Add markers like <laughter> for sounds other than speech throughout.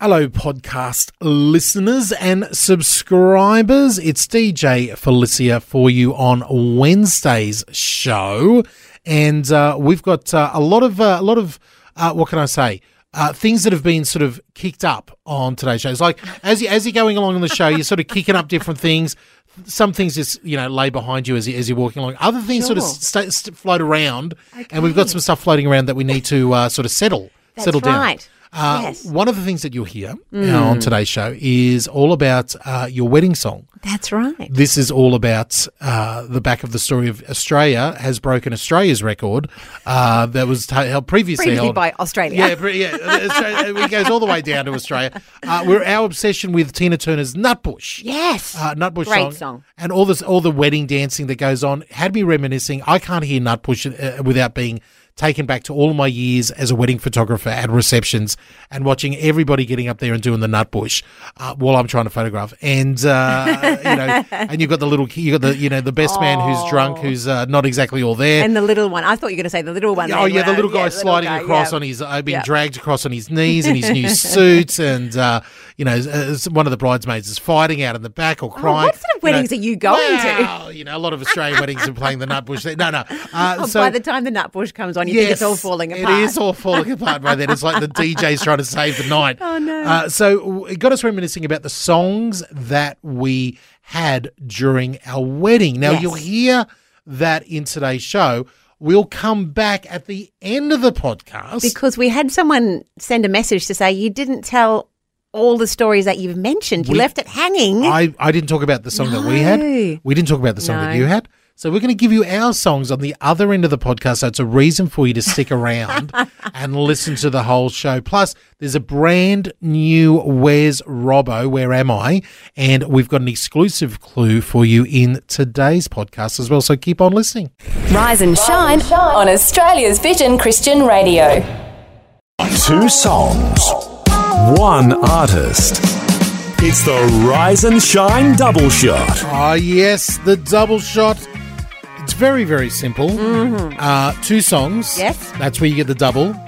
Hello, podcast listeners and subscribers. It's DJ Felicia for you on Wednesday's show, and uh, we've got uh, a lot of uh, a lot of uh, what can I say? Uh, things that have been sort of kicked up on today's show. It's like as you as you're going along in the show, you're sort of kicking up different things. Some things just you know lay behind you as you as you're walking along. Other things sort of st- st- float around, and we've got some stuff floating around that we need to uh, sort of settle That's settle down. right. Uh, Yes. One of the things that you'll hear uh, on today's show is all about uh, your wedding song. That's right. This is all about uh, the back of the story of Australia has broken Australia's record uh, that was t- held previously, Previously held by Australia. Yeah, pre- yeah. Australia, it goes all the way down to Australia. Uh, we're our obsession with Tina Turner's Nutbush. Yes. Uh, Nutbush Great song. song. and all this, all the wedding dancing that goes on had me reminiscing. I can't hear Nutbush uh, without being taken back to all my years as a wedding photographer at receptions and watching everybody getting up there and doing the Nutbush uh, while I'm trying to photograph. And uh, <laughs> you know, and you've got the little, you got the, you know, the best man who's drunk, who's uh, not exactly all there. and the little one. I thought you were going to say the little one. Oh yeah, the little guy the sliding guy, across yeah. on his, uh, being Yeah. dragged across on his knees in his new <laughs> suit, and uh, you know, uh, one of the bridesmaids is fighting out in the back or crying. Oh, what sort of weddings you are you going to? well, You know, a lot of Australian weddings are playing the Nutbush. thing. No, no. Uh, <laughs> Oh, so by the time the Nutbush comes on, you think it's all falling apart. It is all falling <laughs> apart by then. It's like the DJ's trying to save the night. Oh, no. Uh, so it got us reminiscing about the songs that we had during our wedding. Now Yes. you'll hear that in today's show. We'll come back at the end of the podcast. because we had someone send a message to say you didn't tell all the stories that you've mentioned. You We- left it hanging. I, I didn't talk about the song that we had. We didn't talk about the song that you had. So we're going to give you our songs on the other end of the podcast. So it's a reason for you to stick <laughs> around and listen to the whole show. Plus, there's a brand new Where's Robbo? Where am I? And we've got an exclusive clue for you in today's podcast as well. So keep on listening. Rise and shine on Australia's Vision Christian Radio. Two songs, one artist. It's the Rise and Shine Double Shot. Ah, yes, the double shot. It's very, very simple. Uh, two songs. Mm-hmm. Yes. That's where you get the double. <laughs>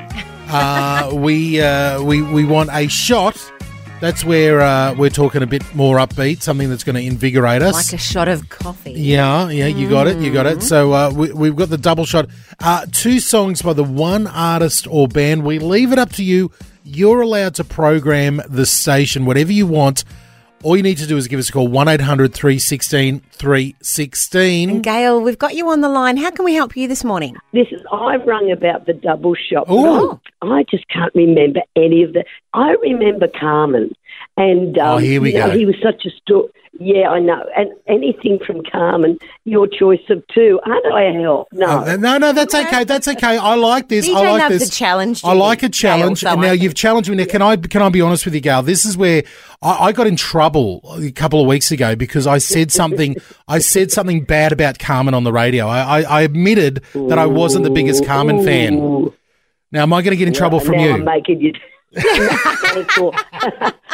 Uh, we, uh, we, we want a shot. That's where uh, we're talking a bit more upbeat, something that's going to invigorate us. like a shot of coffee. Yeah, yeah, you got it, you got Mm-hmm. it. So uh, we, we've got the double shot. Uh, two songs by the one artist or band. We leave it up to you. You're allowed to program the station, whatever you want. All you need to do is give us a call 1 800 316 316. Gail, we've got you on the line. How can we help you this morning? This is I've rung about the double shop. but Ooh. I, I just can't remember any of the. I remember Carman, and um, Oh, here we you know, go. he was such a sto- Yeah, I know. And anything from Carman, your choice of two. Aren't I a help? No. Uh, no, no, that's okay. That's okay. I like this. DJ I like loves this. a challenge, I like a challenge. and now you've challenged me. Now, can I can I be honest with you, Gal? This is where I, I got in trouble a couple of weeks ago because I said something. I said something bad about Carman on the radio. I, I, I admitted that I wasn't the biggest Carman fan. Now, am I going to get in trouble from now you? I'm making you. <laughs>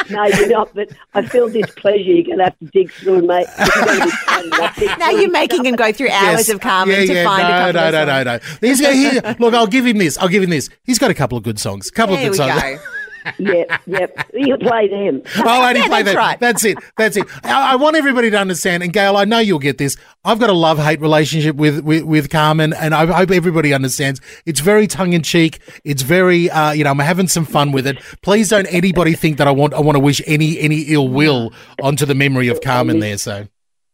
No, you're not. But I feel displeasure. You're going to have to dig through, mate. It's gonna be fun. I dig <laughs> Now you're making him go through hours Yes. of Carman yeah, to yeah, find no, a couple no, of no, songs. no, no. He's got, he, look, I'll give him this. I'll give him this. He's got a couple of good songs. couple There of good songs. go. <laughs> Yep, yep. You play them. <laughs> I'll only Yeah, play that's that. right. That's it. That's it. I, I want everybody to understand, and Gail, I know you'll get this. I've got a love hate relationship with, with, with Carman, and I hope everybody understands. It's very tongue in cheek. It's very, uh, you know, I'm having some fun with it. Please don't anybody think that I want I want to wish any any ill will onto the memory of Carman there. So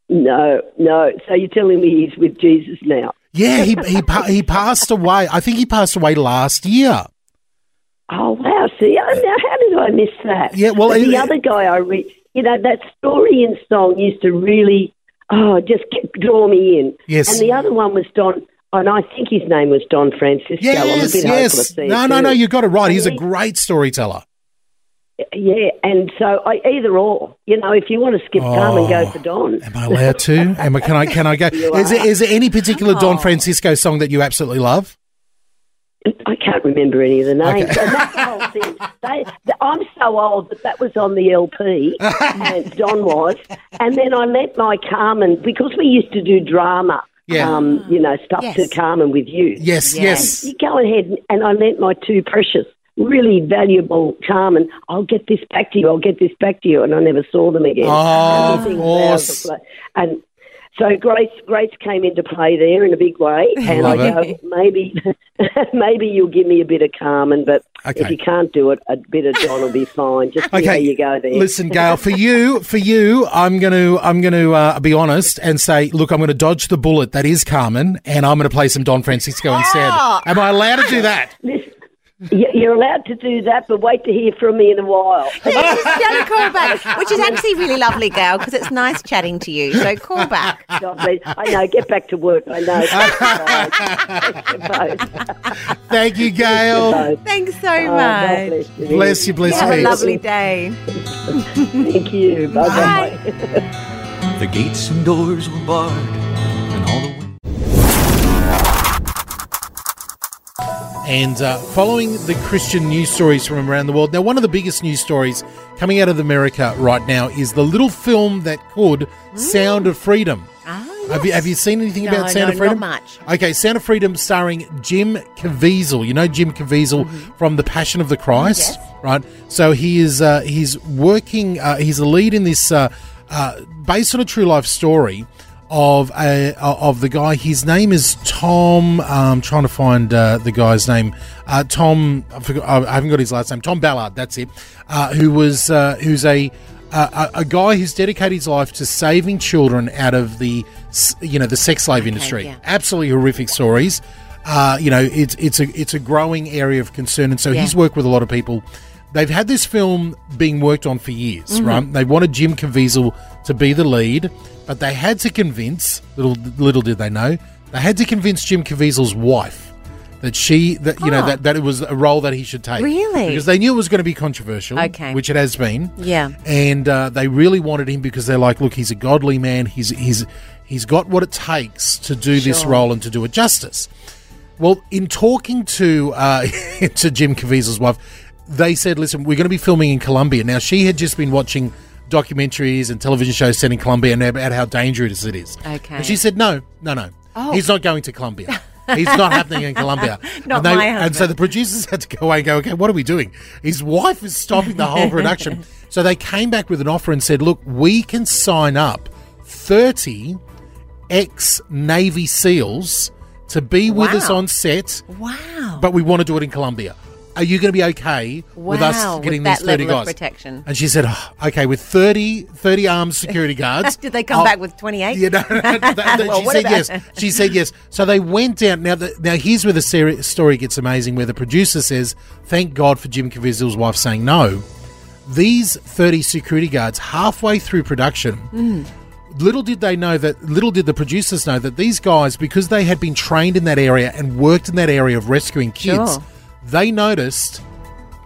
No, no. So you're telling me he's with Jesus now? yeah, he he he passed away. I think he passed away last year. Oh wow! See, now how did I miss that? Yeah, well, the it- other guy I read, you know, that story and song used to really, oh, just draw me in. Yes. And the other one was Don, and I think his name was Don Francisco. I'm a Yes, yes. No, no, too. no. You got it right. He's a great storyteller. Yeah, and so I either or. You know, if you want to skip Carman, go oh, for Don. Am I allowed to? Am I, can I? Can I go? <laughs> Is there, is there any particular Don oh. Francisco song that you absolutely love? I can't remember any of the names. Okay. And that's the whole thing. They, th- I'm so old that that was on the LP, <laughs> and Don was. And then I let my Carman, because we used to do drama, Yeah. um, you know, stuff Yes. to Carman with you. Yes, yes. You go ahead and I lent my two precious, really valuable Carman. I'll get this back to you. I'll get this back to you, and I never saw them again. Oh, of course. And so Grace, Grace came into play there in a big way, <laughs> and I go, maybe, <laughs> maybe you'll give me a bit of Carman, but Okay. if you can't do it, a bit of John will be fine. Just Okay, you go there. Listen, Gail, for you, for you, I'm going to, I'm going to uh, be honest and say, look, I'm going to dodge the bullet that is Carman, and I'm going to play some Don Francisco instead. Oh. Am I allowed to do that? <laughs> Listen, you're allowed to do that, but wait to hear from me in a while. Yeah, just get a call back, which is actually really lovely, Gail, because it's nice chatting to you. So call back. God. I know. Get back to work. I know. <laughs> Thank you, Gail. Thanks so Oh, God much. bless you. Bless you, bless Have a lovely day. Thank you. Bye bye. <laughs> The gates and doors were barred, and uh, following the Christian news stories from around the world. Now, one of the biggest news stories coming out of America right now is the little film that could Sound of Freedom. Have you have you seen anything Mm. No, about Sound no, of Freedom? not much. Okay, Sound of Freedom starring Jim Caviezel. You know Jim Caviezel from The Passion of the Christ, right? So he is uh, he's working. Uh, he's a lead in this uh, uh, based on a true life story of a of the guy. His name is Tom. I'm trying to find uh, the guy's name. Uh, Tom. I, forgot, I haven't got his last name. Tom Ballard. That's it. Uh, who was uh, who's a uh, a, a guy who's dedicated his life to saving children out of the you know the sex slave industry. yeah. Absolutely horrific stories. Uh, you know, it's it's a it's a growing area of concern, and so Yeah. he's worked with a lot of people. They've had this film being worked on for years, right? They wanted Jim Caviezel to be the lead, but they had to convince little little did they know they had to convince Jim Caviezel's wife that she that you know Oh. that, that it was a role that he should take Really? because they knew it was going to be controversial Okay. which it has been Yeah. and uh, they really wanted him because they're like, look, he's a godly man. He's he's he's got what it takes to do this role and to do it justice. Well, in talking to uh, <laughs> to Jim Caviezel's wife, they said, listen, we're going to be filming in Colombia. Now, she had just been watching documentaries and television shows set in Colombia and about how dangerous it is. Okay. And she said, no, no, no. Oh. He's not going to Colombia. He's not happening in Colombia. <laughs> Not and, they- my and so the producers had to go away and go, okay, what are we doing? His wife is stopping the whole production. <laughs> so they came back with an offer and said, look, we can sign up 30 ex Navy SEALs to be with us on set, Wow. but we want to do it in Colombia. Are you going to be okay with us getting with these that 30 level guys? protection. And she said, "Oh, okay, with 30, 30 armed <laughs> security guards. Did they come I'll- back with 28? Yeah, no, no, no, <laughs> that- Well, she said about- yes. She said yes. So they went down. Now, the, now here's where the seri- story gets amazing. Where the producer says, "Thank God for Jim Caviezel's wife saying no." These thirty security guards, halfway through production, Hmm. little did they know that. Little did the producers know that these guys, because they had been trained in that area and worked in that area of rescuing kids, Sure. They noticed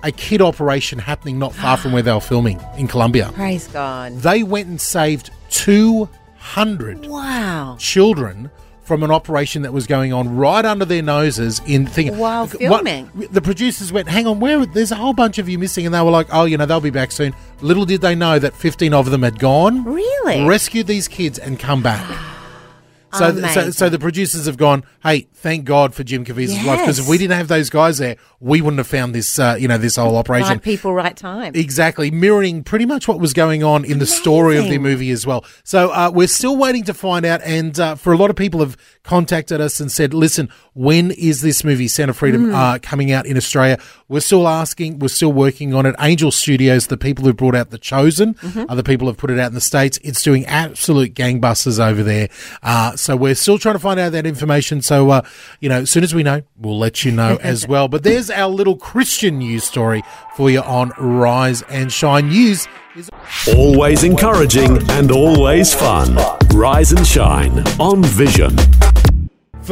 a kid operation happening not far from where they were filming in Colombia. <gasps> Praise God. They went and saved 200 Wow. children from an operation that was going on right under their noses in thinking While What- filming. the producers went hang on where there's a whole bunch of you missing and they were like oh you know they'll be back soon little did they know that 15 of them had gone Really? rescued these kids and come back <sighs> so, th- so, so the producers have gone. Hey, thank God for Jim Caviezel's wife because if we didn't have those guys there, we wouldn't have found this. Uh, you know, this whole operation. Right people, right time. Exactly, mirroring pretty much what was going on in the story of the movie as well. So uh, we're still waiting to find out, and uh, for a lot of people have contacted us and said, "Listen, when is this movie Sound of Freedom uh, coming out in Australia?" We're still asking, we're still working on it. Angel Studios, the people who brought out The Chosen, Mm-hmm. other people have put it out in the states. It's doing absolute gangbusters over there. So we're still trying to find out that information. So uh, you know, as soon as we know, we'll let you know <laughs> as well. But there's our little Christian news story for you on Rise and Shine News. Is Always encouraging and always fun. Rise and shine on Vision.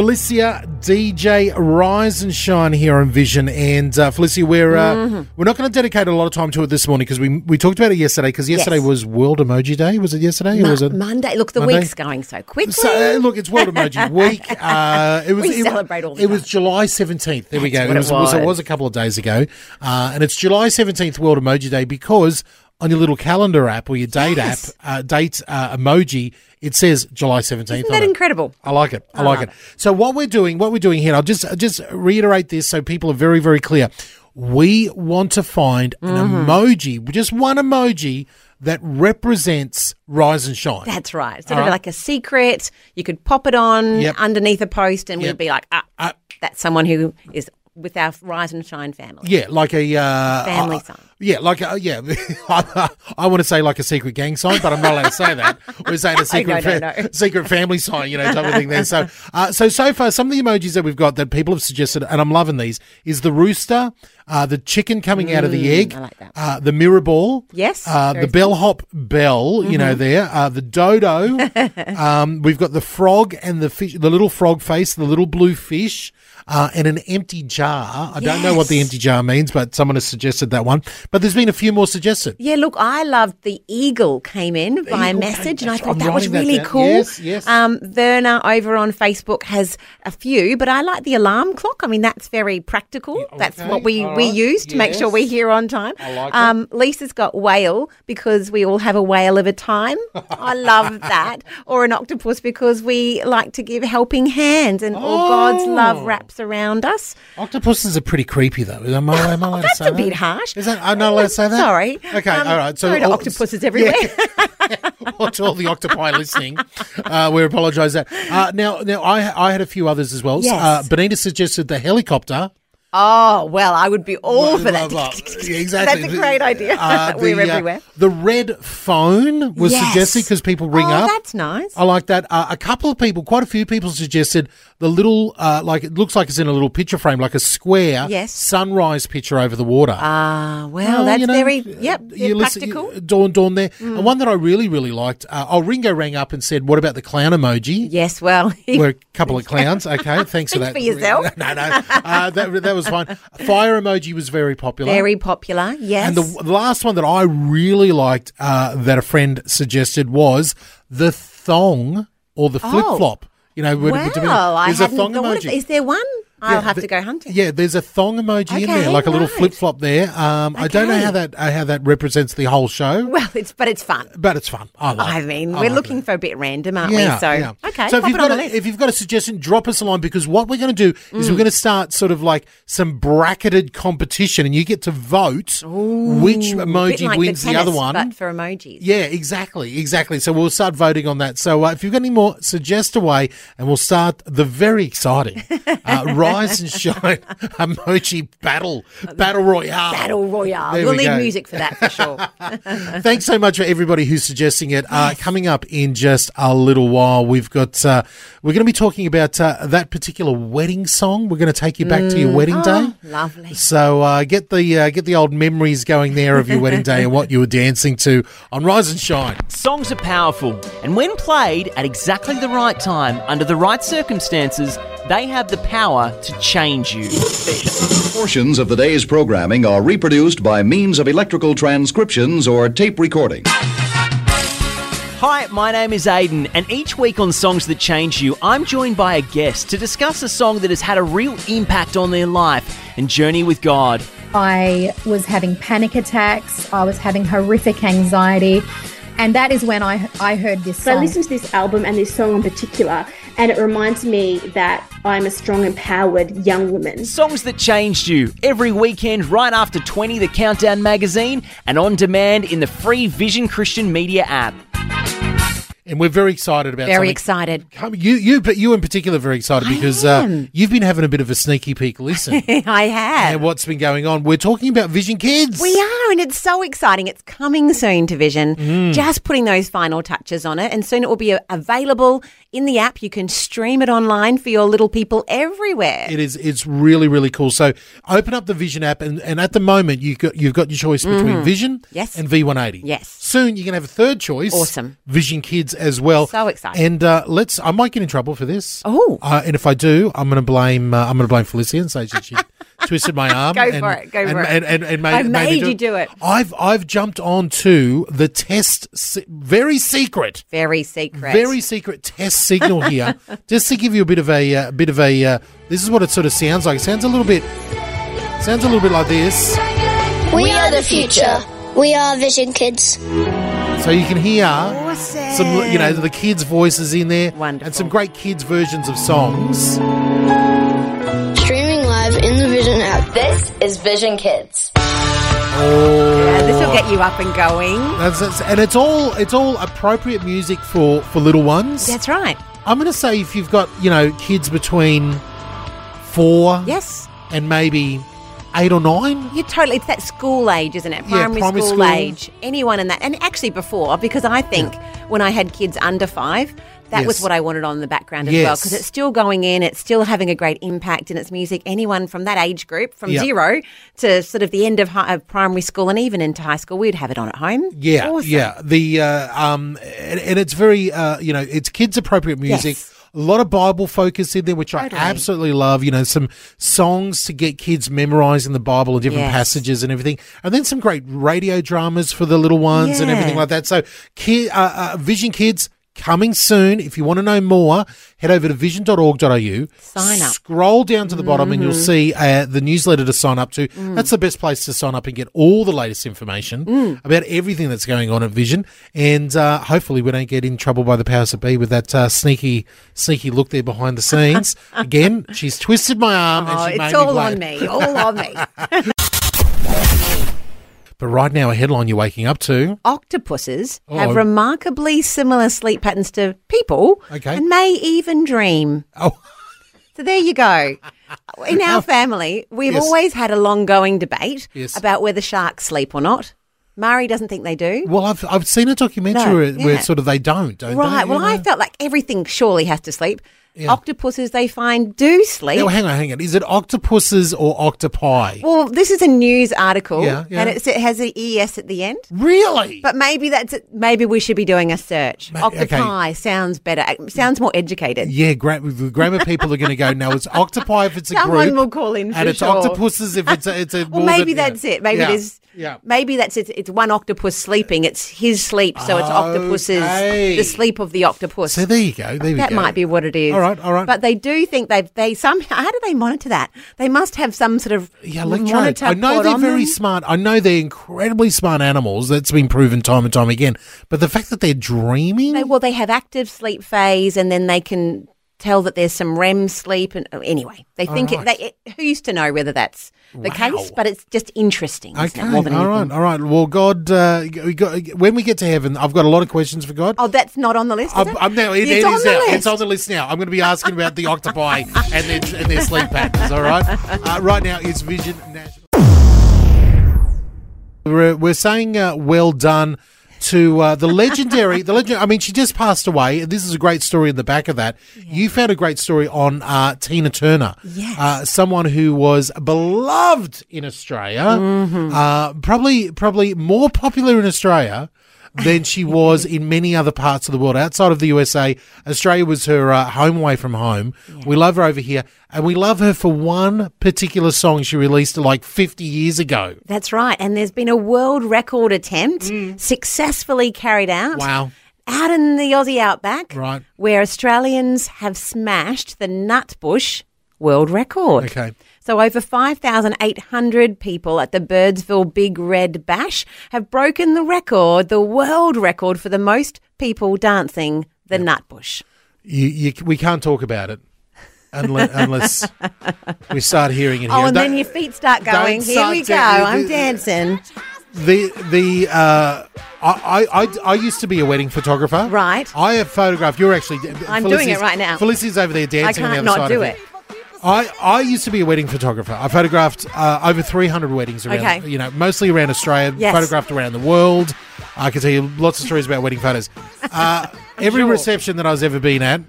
Felicia, DJ Rise and Shine here on Vision, and uh, Felicia, we're uh, we're not going to dedicate a lot of time to it this morning because we we talked about it yesterday. Because yesterday Yes. was World Emoji Day. Was it yesterday? or was it Monday. Look, the Monday? week's going so quickly. So, uh, look, it's World Emoji <laughs> Week. Uh, it was. We it, celebrate all the It was. July seventeenth. There we go. That's It was, it was. It was a couple of days ago, uh, and it's July seventeenth, World Emoji Day, because on your little calendar app or your date Yes. app, uh, date uh, emoji, it says July seventeenth. Isn't that incredible? I like it. I, I like love it. So what we're doing, what we're doing here, I'll just I'll just reiterate this so people are very very clear. We want to find an Mm-hmm. emoji, just one emoji that represents rise and shine. That's right. Sort All of right. like a secret. You could pop it on Yep. underneath a post, and Yep. we'd be like, ah, Uh, that's someone who is with our Rise and Shine family. Yeah, like a uh, Family uh, sign. Yeah, like a, yeah. <laughs> I, want to say like a secret gang sign, but I'm not allowed to say that. We're saying a <laughs> secret, no, no. secret family sign, you know, type of thing there. So, uh, so so far, some of the emojis that we've got that people have suggested, and I'm loving these, is the rooster, uh, the chicken coming out of the egg, Mm, I like that. Uh, the mirror ball, Yes, uh, the bellhop bell, you Mm-hmm. know, there, uh, the dodo. <laughs> um, we've got the frog and the fish, the little frog face, the little blue fish. Uh, and an empty jar. I don't know what the empty jar means, but someone has suggested that one. But there's been a few more suggested. Yeah, look, I loved the eagle came in via eagle message, came- and I I'm thought that was that really cool. Yes, yes. Um, Verna over on Facebook has a few, but I like the alarm clock. I mean, that's very practical. that's okay, what we, all we use to make sure we're here on time. I like it. um, Lisa's got whale because we all have a whale of a time. I love <laughs> that. Or an octopus because we like to give helping hands, and all God's love Oh. wraps around us. Octopuses are pretty creepy, though. Am I, am I <laughs> to That's a bit harsh. Is that? I'm not allowed to say that. Sorry. Okay. Um, all right. So all- octopuses everywhere. <laughs> well, <laughs> to all the octopi listening, uh, we apologise. That uh, now, now I I had a few others as well. Yes. Uh, Benita suggested the helicopter. Oh, well, I would be all for that. Blah, blah, blah. Yeah, exactly. That's a great idea. <laughs> Uh, We're the, uh, everywhere. the red phone was Yes. suggested because people ring oh, up. that's nice. I like that. Uh, a couple of people, quite a few people suggested the little, uh, like it looks like it's in a little picture frame, like a square Yes. sunrise picture over the water. Ah, well, Oh, that's you know, very, uh, yep, you practical. Mm. you- Dawn, Dawn there. And one that I really, really liked. Uh, oh, Ringo rang up and said, "What about the clown emoji?" yes, well, We're a couple of clowns. Okay, <laughs> thanks for that. for yourself. <laughs> no, no, uh, that that was fine. Fire emoji was very popular. very popular. Yes. And the, the last one that I really liked uh, that a friend suggested was the thong or the flip flop. You know, well, I there's a thought of. Is there one? I'll Yeah, have the- to go hunting. Yeah, there's a thong emoji in there, Okay, like a little flip flop there. Um, I don't know how that uh, how that represents the whole show, Well, it's but it's fun. but it's fun. I like. I mean, I we're like looking it. for a bit random, aren't Yeah, we? So, yeah. okay, So if you've got a, if you've got a suggestion, drop us a line because what we're going to do is Mm. we're going to start sort of like some bracketed competition, and you get to vote which emoji like wins the, the, other one. but for emojis. Yeah, exactly, exactly. So we'll start voting on that. So uh, if you've got any more, suggest away, and we'll start the very exciting uh, <laughs> Rise and Shine emoji battle battle royale. Battle Royale. There we'll we need go. music for that for sure. <laughs> Thanks so much for everybody who's suggesting it. Uh, coming up in just a little while, we've got uh, we're going to be talking about uh, that particular wedding song. We're going to take you back to your wedding day. Oh, lovely. So uh, get the uh, get the old memories going there of your wedding day and what you were dancing to on Rise and Shine. Songs are powerful, and when played at exactly the right time, under the right circumstances, they have the power to change you. Portions of the day's programming are reproduced by means of electrical transcriptions or tape recording. Hi, my name is Aidan, and each week on Songs That Change You, I'm joined by a guest to discuss a song that has had a real impact on their life and journey with God. I was having panic attacks. I was having horrific anxiety. And that is when I, I heard this So I listened to this album and this song in particular, and it reminds me that I'm a strong, empowered young woman. Songs That Changed You, every weekend right after 20, the Countdown magazine, and on demand in the free Vision Christian Media app. And we're very excited about Very something. excited. You, you, but you in particular, very excited because uh, you've been having a bit of a sneaky peek listen <laughs> I have. at what's been going on. We're talking about Vision Kids. We are, and it's so exciting. It's coming soon to Vision. Mm. Just putting those final touches on it, and soon it will be available in the app. You can stream it online for your little people everywhere. It is. It's really, really cool. So open up the Vision app, and, and at the moment you've got you've got your choice between Vision Mm-hmm. Yes. and V180. Yes. Soon you're gonna have a third choice. Awesome. Vision Kids as well. So excited. And uh, let's. I might get in trouble for this. Oh. Uh, and if I do, I'm going to blame. Uh, I'm going to blame Felicia and say that she <laughs> twisted my arm. Go and, for it, go and, for it. And, and, and made, I me made you do it. I've I've jumped on to the test. se- Very secret. Very secret. Very secret test signal here, <laughs> just to give you a bit of a uh, bit of a. Uh, this is what it sort of sounds like. It sounds a little bit. Sounds a little bit like this. We are the future. We are Vision Kids. So you can hear some, you know, the kids' voices in there, and some great kids' versions of songs. Streaming live in the Vision app. This is Vision Kids. Oh, Yeah, this will get you up and going. That's, that's, and it's all it's all appropriate music for for little ones. That's right. I'm going to say if you've got you know kids between four, Yes. and maybe eight or nine. You totally. It's that school age, isn't it? Primary, primary school, school. age. Anyone in that, and actually before, because I think when I had kids under five, that was what I wanted on the background as well. Because it's still going in, it's still having a great impact in its music. Anyone from that age group, from zero to sort of the end of, hi- of primary school and even into high school, we'd have it on at home. Yeah, Awesome. yeah. The uh, um, and, and it's very uh, you know, it's kids appropriate music. Yes. A lot of Bible focus in there, which I absolutely love. You know, some songs to get kids memorizing the Bible and different Yes. passages and everything, and then some great radio dramas for the little ones and everything like that. So, kid, uh, uh, Vision Kids coming soon. If you want to know more, head over to vision.org.au. Sign up. Scroll down to the bottom, and you'll Mhm. see uh, the newsletter to sign up to. Mm. That's the best place to sign up and get all the latest information Mm. about everything that's going on at Vision. And uh, hopefully, we don't get in trouble by the powers that be with that uh, sneaky, sneaky look there behind the scenes. <laughs> Again, she's twisted my arm, Oh, and she it's made all me on me. All on me. <laughs> But right now, a headline you're waking up to. Octopuses Oh. have remarkably similar sleep patterns to people Okay. and may even dream. Oh. <laughs> So there you go. In our oh. family, we've Yes. always had a long going debate Yes. about whether sharks sleep or not. Mari doesn't think they do. Well, I've I've seen a documentary No, where, where sort of they don't, don't right. they? Well, You I felt like everything surely has to sleep. Yeah. Octopuses, they find, do sleep. Now, hang on, hang on. Is it octopuses or octopi? Well, this is a news article, Yeah, yeah. and it's, it has an es at the end. Really? But maybe that's it. maybe we should be doing a search. Ma- okay. Octopi sounds better. Sounds more educated. Yeah, gra- the grammar people are going to go. No, it's octopi if it's a Someone group, will call in for and it's sure. octopuses if it's a, it's a. Well, more maybe than- yeah. that's it. Maybe Yeah. it is. Yeah. Maybe that's it. It's one octopus sleeping. It's his sleep, so it's octopuses. Okay. The sleep of the octopus. So there you go. There we that go. might be what it is. All right, all right. But they do think they've they somehow. How do they monitor that? They must have some sort of Yeah, electrodes. monitor I know put they're on very them. smart. I know they're incredibly smart animals. That's been proven time and time again. But the fact that they're dreaming. They, well, they have active sleep phase, and then they can tell that there's some REM sleep. And oh, anyway, they think right. it, they, it, who used to know whether that's the case? But it's just interesting. isn't Okay, it, more than all anything. right, all right. Well, God, uh, we got, when we get to heaven, I've got a lot of questions for God. Oh, that's not on the list. I'm. I'm now, it, It's on the list. It's on the list now. I'm going to be asking about the octopi and their, and their sleep patterns. All right. Uh, right now, it's Vision National. We're, we're saying uh, well done to uh, the legendary, the legend. I mean, she just passed away. This is a great story in the back of that. You found a great story on uh, Tina Turner, Yes. uh, someone who was beloved in Australia, Mm-hmm. uh, probably probably more popular in Australia than she was in many other parts of the world outside of the USA. Australia was her uh, home away from home. We love her over here, and we love her for one particular song she released like 50 years ago. That's right. And there's been a world record attempt successfully carried out. Mm. Wow. Out in the Aussie outback. Right. Where Australians have smashed the Nutbush world record. Okay. So over 5,800 people at the Birdsville Big Red Bash have broken the record, the world record for the most people dancing the Nutbush. You, you, we can't talk about it unless, unless <laughs> we start hearing it here. Oh, and then Don't- your feet start going. Here we go. I'm dancing. the the uh, I, I I used to be a wedding photographer. Right. I have photographed. You're actually. I'm doing it right now. Felicity's over there dancing. I on can't the other not side do it. I, I used to be a wedding photographer. I photographed uh, over 300 weddings around, Okay. you know, mostly around Australia, Yes. photographed around the world. I can tell you lots of stories about wedding photos. <laughs> Uh, every Sure. reception that I was ever been at,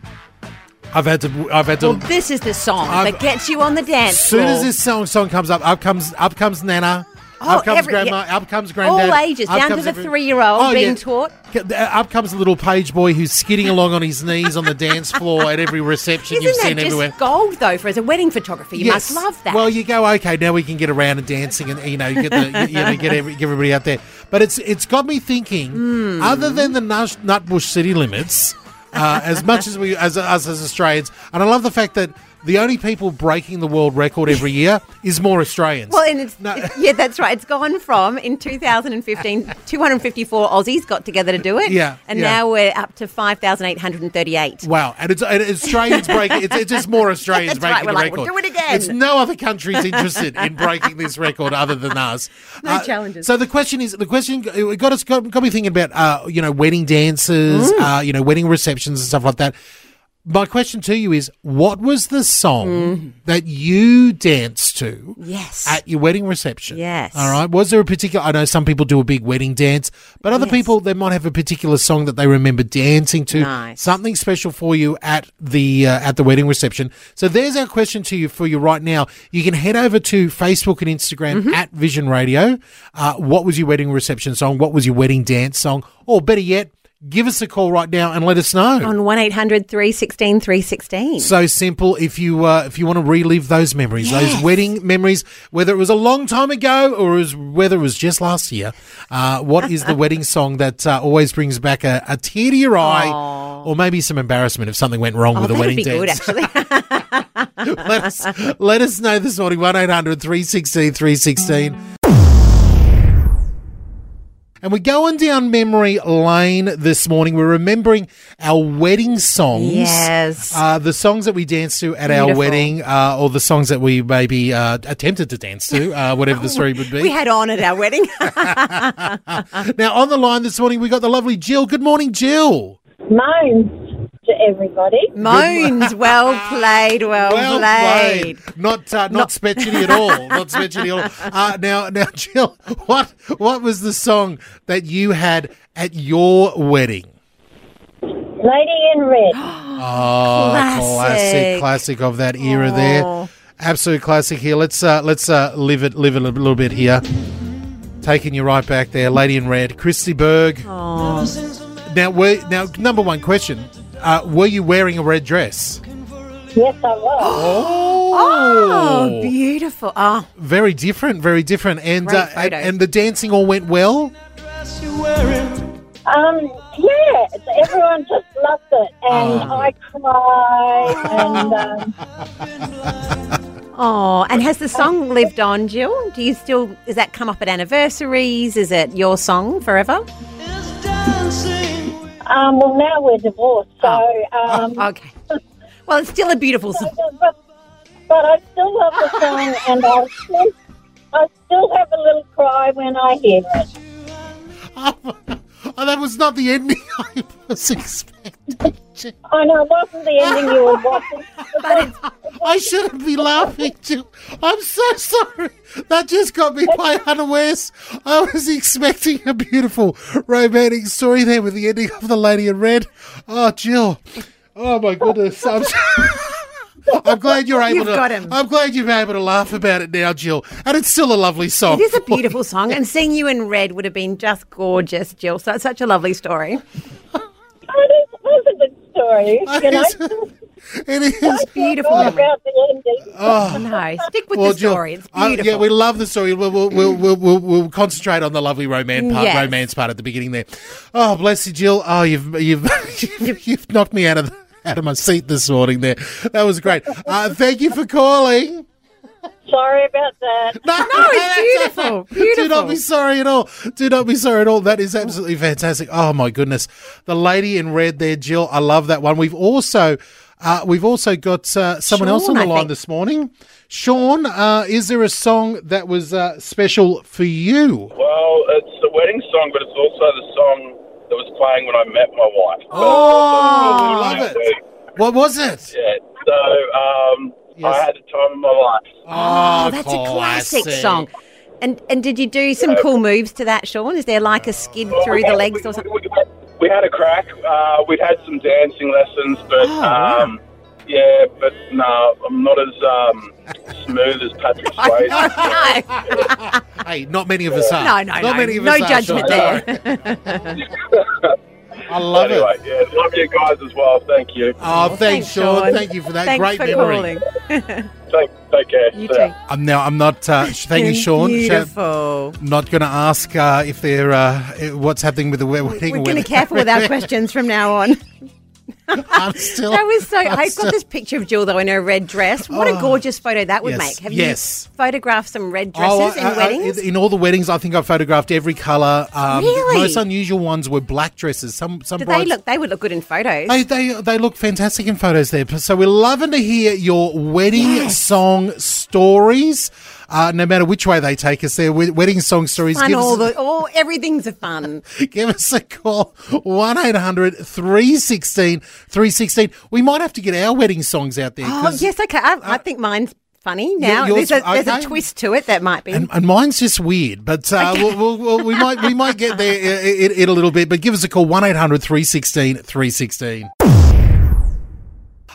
I've had to, I've had to, Well, this is the song I've- that gets you on the dance as soon floor. as this song song comes up, up comes up comes Nana, Oh, up comes every- grandma. yeah. Up comes granddad. All ages, down to the every- three-year-old Oh, being yeah. taught. Up comes a little page boy who's skidding along on his knees on the dance floor at every reception Isn't you've that seen just everywhere. gold though for as a wedding photographer? You Yes. must love that. Well, you go okay. Now we can get around and dancing, and you know, get the you know, get, every, get everybody out there. But it's it's got me thinking. Hmm. Other than the Nut- Nutbush city limits, uh, as much as we as us as Australians, and I love the fact that the only people breaking the world record every year is more Australians. Well, and it's yeah, that's right. It's gone from in 2015, 254 Aussies got together to do it. Yeah, and yeah. now we're up to 5,838. Wow, and it's and Australians breaking. It's, it's just more Australians right, breaking we're the like, record. we'll do it again. It's no other country's interested in breaking this record other than us. <laughs> No challenges. So the question is, the question it got us got, got me thinking about uh, you know wedding dances, Mm. uh, you know wedding receptions and stuff like that. My question to you is, what was the song that you danced to? Mm. Yes. At your wedding reception. Yes. All right. Was there a particular? I know some people do a big wedding dance, but other Yes. people they might have a particular song that they remember dancing to. Nice. Something special for you at the uh, at the wedding reception. So there's our question to you for you right now. You can head over to Facebook and Instagram Mm-hmm. at Vision Radio. Uh, what was your wedding reception song? What was your wedding dance song? Or better yet, give us a call right now and let us know. On 1800 316 316. So simple. If you uh, if you want to relive those memories, those wedding memories, whether it was a long time ago or it was, whether it was just last year, uh, what is the <laughs> wedding song that uh, always brings back a, a tear to your eye, or maybe some embarrassment if something went wrong Oh, with a wedding be good, actually. <laughs> <laughs> let us let us know this morning one 316 316 and we're going down memory lane this morning. We're remembering our wedding songs. Yes. Uh, the songs that we danced to at our wedding, uh, or the songs that we maybe uh, attempted to dance to, uh, whatever the story would be. <laughs> we had on at our wedding. <laughs> <laughs> now, on the line this morning, we got the lovely Jill. Good morning, Jill. Moans to everybody. <laughs> Moans. Well played. Well, Well played. played. Not uh, not spetchity at all. Not spetchity at all. <laughs> Uh, now, now, Jill, what what was the song that you had at your wedding? Lady in Red. <gasps> Oh, classic, Classic. classic of that era there. Oh. Absolute classic here. Let's uh, let's uh, live it live it a little bit here. Taking you right back there, Lady in Red, Chris de Burgh. Now, we now, number one question: uh, Were you wearing a red dress? Yes, I was. <gasps> Oh, beautiful. Oh, Very different, very different, and uh, and, and the dancing all went well. Um, yeah, everyone just loved it, and Oh. I cried, and um, <laughs> oh, and has the song lived on, Jill? Do you still? Does that come up at anniversaries? Is it your song forever? Um, well, now we're divorced, so um, <laughs> Okay. Well, it's still a beautiful song. but, but I still love the song, <laughs> and I still, I still have a little cry when I hear it. <laughs> Oh, that was not the ending I was expecting. I know it wasn't the ending you were watching, <laughs> But it's, I shouldn't be laughing, Jill. I'm so sorry. That just got me quite unawares. I was expecting a beautiful romantic story there with the ending of The Lady in Red. Oh, Jill. Oh, my goodness. I'm, <laughs> I'm glad you're able You've to. got him. I'm glad you're able to laugh about it now, Jill. And it's still a lovely song. it is a beautiful song, and seeing you in red would have been just gorgeous, Jill. So it's such a lovely story. it is, it was a good story. <laughs> You know, <laughs> It is. Beautiful about the ending. Oh. No, stick with Well, the Jill, story. It's beautiful. yeah, we love the story. We'll, we'll, we'll, we'll, we'll, we'll concentrate on the lovely romance part, Yes. romance part at the beginning there. Oh, bless you, Jill. Oh, you've you've <laughs> you've, you've knocked me out of the, out of my seat this morning. There, that was great. Uh, thank you for calling. Sorry about that. <laughs> No, no, it's that's beautiful. Do not be sorry at all. Do not be sorry at all. That is absolutely fantastic. Oh my goodness, the lady in red there, Jill. I love that one. We've also. Uh, we've also got uh, someone else on the I line think. this morning. Sean, uh, is there a song that was uh, special for you? Well, it's a wedding song, but it's also the song that was playing when I met my wife. Oh, love it. What was it? Yeah. So um, I had a time of my life. Oh, that's a classic song. And and did you do some cool moves to that, Sean? Is there like a skid through the legs or something? We had a crack. Uh, we'd had some dancing lessons, but Oh, wow. um, yeah, but no, I'm not as um, smooth as Patrick <laughs> Swayze. hey, not many of us are. No, no, not no. many of no us are, judgment Sean. there. <laughs> <laughs> I love anyway, it. yeah, love you guys as well. Thank you. Oh, thanks, Sean. Sean. Thank you for that Thanks great for memory. calling. <laughs> Take, take care. You too. I'm now. I'm not. Uh, thank you, Sean. Sh- Beautiful. Not going to ask uh, if they're uh, what's happening with the wedding. We're going to be careful with our <laughs> questions from now on. <laughs> I'm still. That was so. I'm I've still- got this picture of Jill though in her red dress. What a Oh. gorgeous photo that would Yes, make. Have yes. you photographed some red dresses Oh, in I- I- weddings? in all the weddings, I think I've photographed every colour. Um, Really? Most unusual ones were black dresses. Some some Do they look? They would look good in photos. They, they they look fantastic in photos there. So we're loving to hear your wedding Yes. song stories. Uh, no matter which way they take us, their wedding song stories. Fun, all us, the, all everything's a fun. <laughs> give us a call 1 800 316 316. We might have to get our wedding songs out there. Oh yes, okay. I, I think mine's funny now. yours- There's a, there's a twist to it that might be. And, and mine's just weird, but uh, we'll, we'll, we'll, we might we might get there in, in a little bit. But give us a call 1 800 316 316.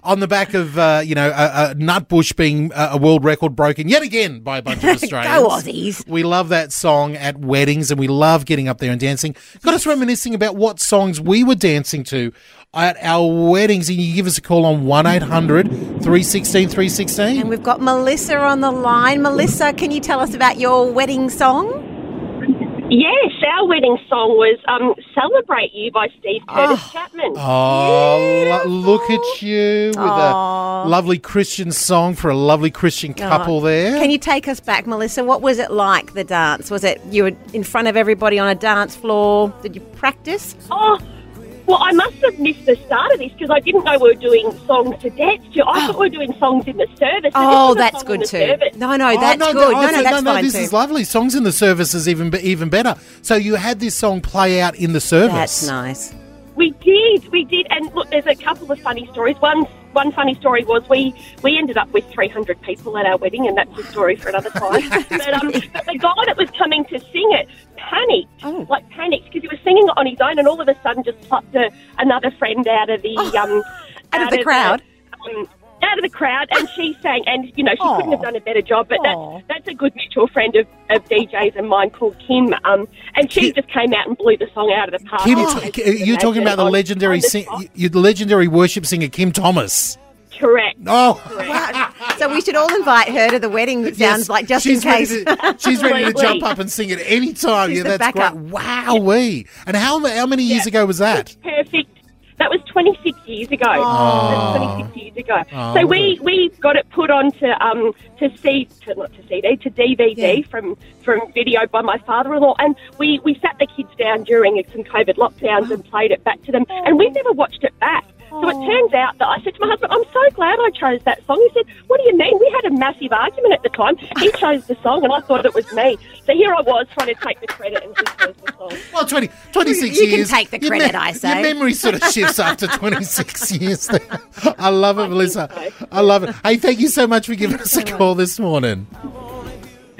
On the back of uh, you know a, a Nutbush being a, a world record broken yet again by a bunch of <laughs> Australians. Go Aussies. We love that song at weddings, and we love getting up there and dancing. Got us reminiscing about what songs we were dancing to at our weddings, and you give us a call on 1 800 316 316. and we've got Melissa on the line. Melissa, can you tell us about your wedding song? Yes, our wedding song was um, Celebrate You by Steve Curtis Chapman. Oh, lo- look at you with Aw. a lovely Christian song for a lovely Christian couple there. Can you take us back, Melissa? What was it like, the dance? Was it you were in front of everybody on a dance floor? Did you practice? Oh, well, I must have missed the start of this because I didn't know we were doing songs to dance to. I thought we were doing songs in the service. so Oh, this was a that's good too. service. No, no, Oh, that's no, good. oh, No, no, so- that's fine This too. is lovely. Songs in the service is even even better. So you had this song play out in the service. That's nice. We did, we did, and look, there's a couple of funny stories. One, one funny story was we we ended up with 300 people at our wedding, and that's a story for another <laughs> time. but, um, but the guy that was coming to sing it panicked, Oh. like panicked, because he was singing on his own, and all of a sudden just plucked a, another friend out of the um, <laughs> Out of the crowd? um, out of the crowd, and she sang, and you know she couldn't have done a better job. But Aw. that's that's a good mutual friend of, of DJs and mine called Kim, um, and she just came out and blew the song out of the park. Kim, As T- you K- can you're talking about the legendary on the sing- you the legendary worship singer Kim Thomas. Correct. Oh, So we should all invite her to the wedding. It sounds Yes, like just she's in case. To, she's ready to jump up and sing at any time. She's yeah, that's backup. great. Wowee! And how how many years ago was that? perfect. That was 26 years ago. That's 26 years ago. Oh, so we, we got it put onto um to C to not to CD to DVD from from video by my father-in-law, and we we sat the kids down during some COVID lockdowns and played it back to them, and we've never watched it back. So it turns out that I said to my husband, "I'm so glad I chose that song." He said, "What do you mean? We had a massive argument at the time. He <laughs> chose the song, and I thought it was me. So here I was trying to take the credit, and he chose the song." Well, 20, 26 You can years. take the Your credit, I say. Your memory sort of shifts after 26 <laughs> years. There. I love it, Melissa. I love it. Hey, thank you so much for giving us a <laughs> call this morning. Oh,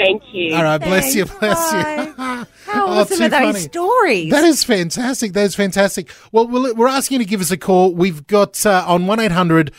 Thank you. All right, bless you, bless bye. you. <laughs> How Oh, awesome are those funny. stories? That is fantastic. That is fantastic. Well, we'll- we're asking you to give us a call. We've got uh, on 1 800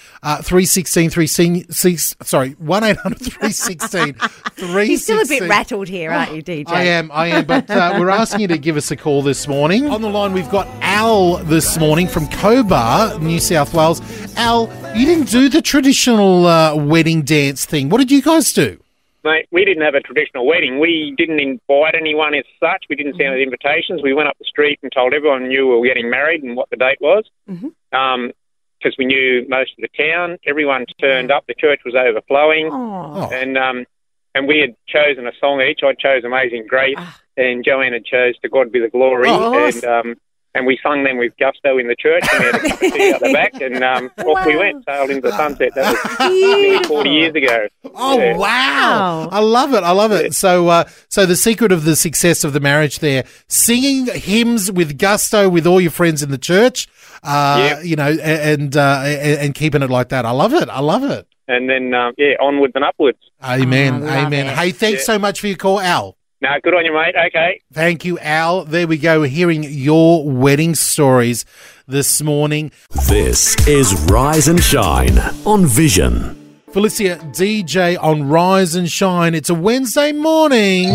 316 316. Sorry, 1 800 316 <laughs> 316. You're still a bit rattled here, aren't you, DJ? I am, I am, but uh, we're asking you to give us a call this morning. On the line, we've got Al this morning from Cobar, New South Wales. Al, you didn't do the traditional uh, wedding dance thing. What did you guys do? Mate, we didn't have a traditional wedding. We didn't invite anyone as such. We didn't send out invitations. We went up the street and told everyone knew we were getting married and what the date was. Because we knew most of the town. Everyone turned up. The church was overflowing. Oh. And um, and we had chosen a song each. I chose Amazing Grace, and Joanne had chose To God Be the Glory. Oh. and um, and we sung them with gusto in the church, and we had a cup of tea out the <laughs> back, and um, off we went, sailed into the sunset. That was <laughs> nearly 40 years ago. Oh Yeah. wow. I love it! I love it. So, uh, so the secret of the success of the marriage there: singing hymns with gusto with all your friends in the church. Uh, Yep. You know, a- and uh, a- and keeping it like that. I love it. I love it. And then, um, yeah, onwards and upwards. Amen. Oh, Amen. it. Hey, thanks Yeah. so much for your call, Al. No, good on you, mate. Okay. Thank you, Al. There we go. We're hearing your wedding stories this morning. This is Rise and Shine on Vision. Felicia DJ on Rise and Shine. It's a Wednesday morning.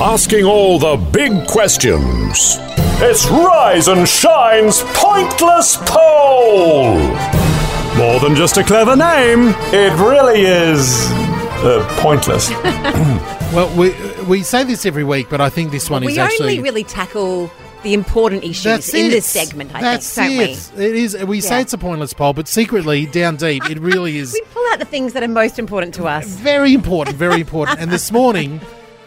Asking all the big questions. It's Rise and Shine's Pointless Poll. More than just a clever name, it really is uh, pointless. <laughs> Well, we we say this every week, but I think this one we is actually We only really tackle the important issues in this segment, I That's think, don't it. It is. We say it's a pointless poll, but secretly, down deep, it really <laughs> is we? We pull out the things that are most important to us. very important. Very <laughs> important. And this morning,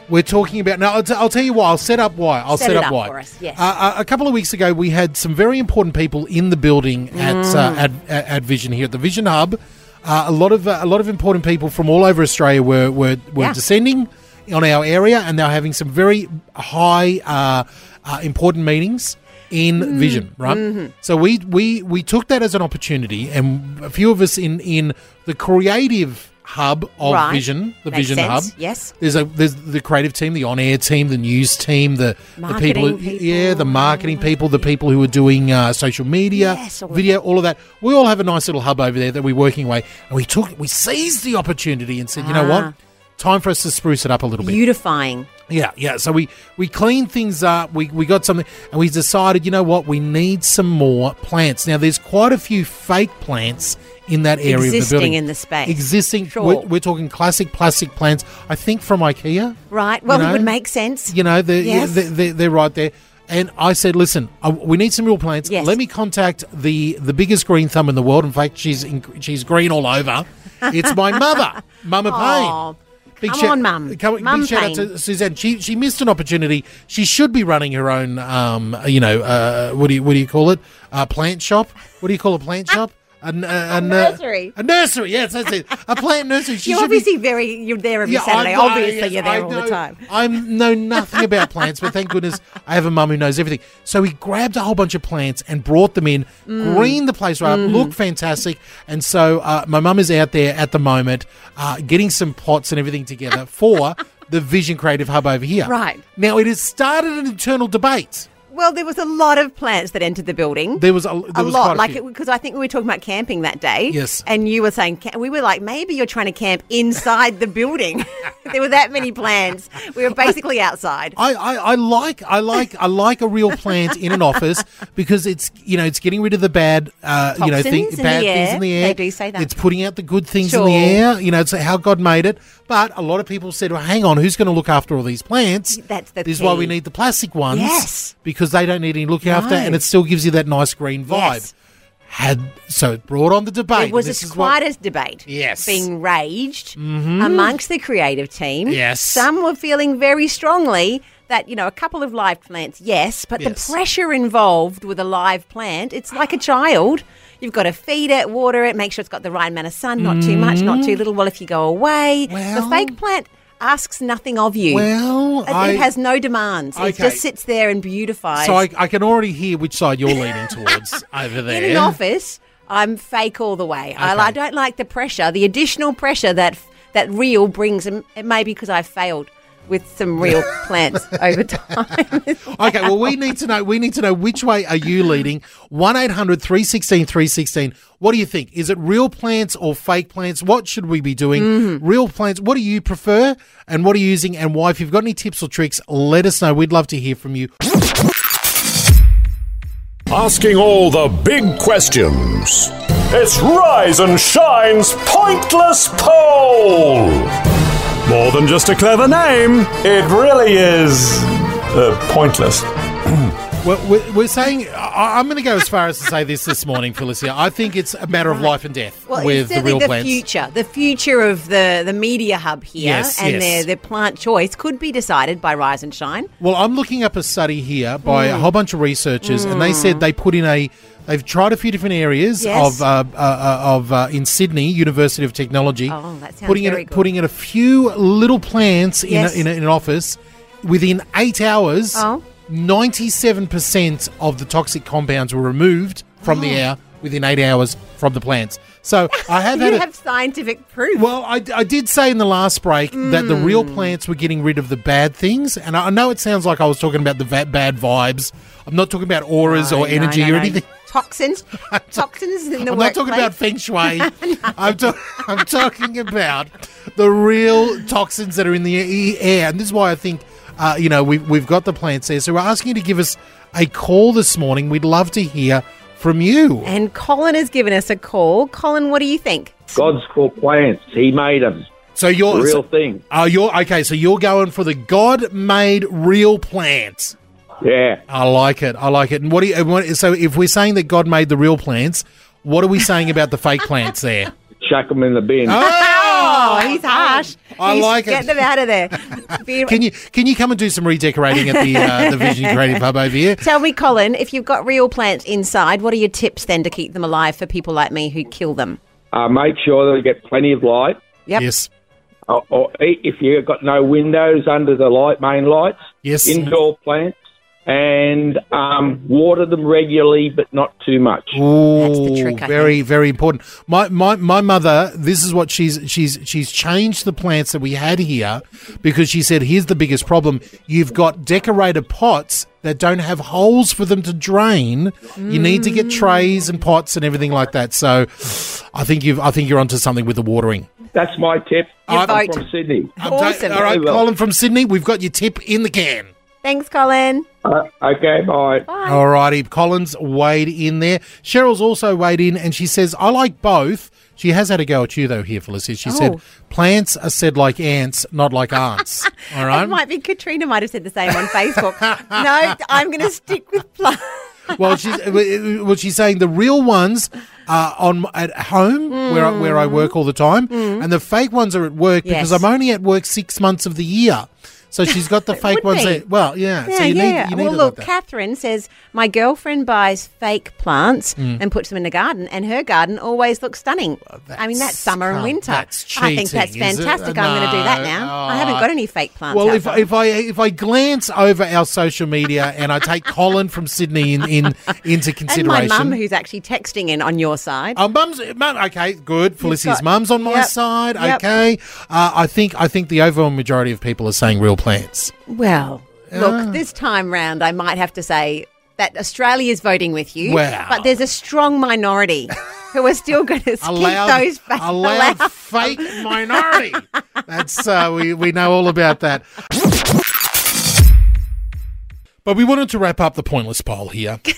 we're talking about. Now, I'll, t- I'll tell you why. I'll set up why. I'll Set set, up, up why. us, yes. Uh, a a couple of weeks ago, we had some very important people in the building at Mm. uh, at, at, at Vision here at the Vision Hub. Uh, a lot of uh, a lot of important people from all over Australia were were, were Yeah. descending on our area, and they're having some very high uh, uh, important meetings in Mm. Vision, right? Mhm. So we we we took that as an opportunity, and a few of us in in the creative hub of Right. Vision, the Makes Vision sense, Hub. yes. There's a there's the creative team, the on air team, the news team, the the people, who, people. yeah, the marketing people, the people who are doing uh, social media, Yes, all video, all of that. We all have a nice little hub over there that we're working away, and we took we seized the opportunity and said, you know Ah. what, time for us to spruce it up a little bit. Beautifying. Yeah, yeah. So we we cleaned things up. We we got something, and we decided, you know what, we need some more plants. Now, there's quite a few fake plants in that area of the Existing building. in the space. Existing. Sure. We're, we're talking classic plastic plants. I think from IKEA. Right. Well, You it would make sense. You know, they're, Yes. they're, they're, they're right there. And I said, listen, we need some real plants. Yes. Let me contact the the biggest green thumb in the world. In fact, she's in, she's green all over. It's my mother, Mama <laughs> Aw, Paine. come shout- on, Mum. come- Mum big shout out to Suzanne. She she missed an opportunity. She should be running her own, um, you know, uh, what do you what do you call it? A plant shop. What do you call a plant shop? A, a, a nursery. A nursery. Yes, that's it. A plant nursery. She You're should be obviously very. You're there every yeah, Saturday. I- obviously, yes, you're there I all know, the time. I know nothing about plants, but thank goodness I have a mum who knows everything. So we grabbed a whole bunch of plants and brought them in, Mm. greened the place right up, Mhm. looked fantastic. And so uh, my mum is out there at the moment uh, getting some pots and everything together for the Vision Creative Hub over here. Right. Now, it has started an internal debate. Well, there was a lot of plants that entered the building. There was a, there a was lot, like because I think we were talking about camping that day. Yes. and you were saying we were like maybe you're trying to camp inside the building. <laughs> there were that many plants. We were basically outside. I, I, I like I like I like a real plant in an office because it's you know it's getting rid of the bad uh, you know thing, bad things in the air. They do say that. It's putting out the good things Sure. in the air. You know, it's how God made it. But a lot of people said, "Well, hang on, who's going to look after all these plants?" That's the This is why we need the plastic ones. Yes. because they don't need any look after, No. and it still gives you that nice green vibe. Yes. Had so it brought on the debate. It was a what- quite a debate. Yes. being raged Mhm. amongst the creative team. Yes. some were feeling very strongly. That you know, a couple of live plants, yes, but Yes. the pressure involved with a live plant, it's like a child. You've got to feed it, water it, make sure it's got the right amount of sun, not too much, not too little. Well, if you go away, the fake plant asks nothing of you. Well, it, I- has no demands. It just sits there and beautifies. So I, I can already hear which side you're leaning towards <laughs> over there. In an office, I'm fake all the way. I, Okay. I don't like the pressure, the additional pressure that that real brings. And it may be because I've failed with some real <laughs> plants over time. <laughs> Okay, well, we need to know. We need to know which way are you leading? 1-800-316-316. What do you think? Is it real plants or fake plants? What should we be doing? Mm-hmm. Real plants. What do you prefer, and what are you using, and why? If you've got any tips or tricks, let us know. We'd love to hear from you. Asking all the big questions. It's Rise and Shine's Pointless Poll. More than just a clever name, it really is uh, pointless. <clears throat> Well, we're, we're saying I, I'm going to go as far as to say this this morning, Felicia. I think it's a matter of life and death Well, with it's the certainly real the plants. future. The future of the, the media hub here Yes, and yes. their, their plant choice could be decided by Rise and Shine. Well, I'm looking up a study here by a Mm. whole bunch of researchers, and they Mm. said they put in a. They've tried a few different areas Yes. of uh, uh, uh, of uh, in Sydney University of Technology. Oh, that sounds putting very in good. putting in a few little plants Yes. in, a, in, a, in an office. Within eight hours, Oh. ninety-seven percent of the toxic compounds were removed from the Oh. <gasps> air within eight hours from the plants. So I have <laughs> you had. a- have scientific proof. well, I, I did say in the last break that the real Mm. plants were getting rid of the bad things, and I I know it sounds like I was talking about the va- bad vibes. I'm not talking about auras No, or no, energy no, or no. anything. <laughs> Toxins, <laughs> toxins in the I'm workplace. not talking about feng shui. <laughs> I'm, ta- I'm talking about the real toxins that are in the air, and this is why I think uh, you know we've we've got the plants there. So we're asking you to give us a call this morning. We'd love to hear from you. And Colin has given us a call. Colin, what do you think? God's called plants. He made them. So you're The real so- thing. Oh, you're okay. So you're going for the God-made real plants. Yeah. I like it. I like it. And what do you? What, so if we're saying that God made the real plants, what are we saying about the fake plants there? Chuck them in the bin. Oh, he's harsh. I He's- like it. Get them out of there. <laughs> Be- Can you can you come and do some redecorating at the uh, the Vision Creative Hub over here? Tell me, Colin, if you've got real plants inside, what are your tips then to keep them alive for people like me who kill them? Uh, make sure they get plenty of light. Yep. Yes. Or, or if you've got no windows under the light, main lights. Yes. Indoor plants. And um, water them regularly, but not too much. Ooh, trick, I very very important. My my my mother. This is what she's she's she's changed the plants that we had here because she said here's the biggest problem. You've got decorated pots that don't have holes for them to drain. You need to get trays and pots and everything like that. So, I think you've I think you're onto something with the watering. That's my tip. Your I'm vote. from Sydney. I'm ta- Awesome. all right, well. Colin from Sydney. We've got your tip in the can. Thanks, Colin. Uh, okay, bye. bye. All righty, Collins weighed in there. Cheryl's also weighed in, and she says, "I like both." She has had a go at you though, here, Felicity. She said, Oh. "Plants are said like ants, not like aunts." <laughs> All right. It might be Katrina might have said the same on Facebook. <laughs> no, I'm going to stick with plants. well, she's well, she's saying the real ones are on at home where I, where I work all the time, and the fake ones are at work because Mm. I'm only at work six months of the year. So she's got the <laughs> fake ones there. Well, yeah. Yeah, so you yeah. need you need well, look, like. Catherine says my girlfriend buys fake plants Mm. and puts them in the garden, and her garden always looks stunning. I mean, that's summer and winter. that's I think that's cheating, fantastic. I'm going to do that No. now. I haven't got any fake plants. Well, if, if I if I glance over our social media and I take <laughs> Colin from Sydney in, in into <laughs> and consideration, my mum, who's actually texting in on your side. Oh, mum's mum. Okay, good. Felicity's mum's on my Yep, side. yep. Okay, uh, I think I think the overwhelming majority of people are saying real plants. Well, look, this time round, I might have to say that Australia is voting with you. Wow. But there's a strong minority who are still <laughs> going to keep those a loud allowed. fake minority. That's uh, we we know all about that. But we wanted to wrap up the pointless poll here. <laughs>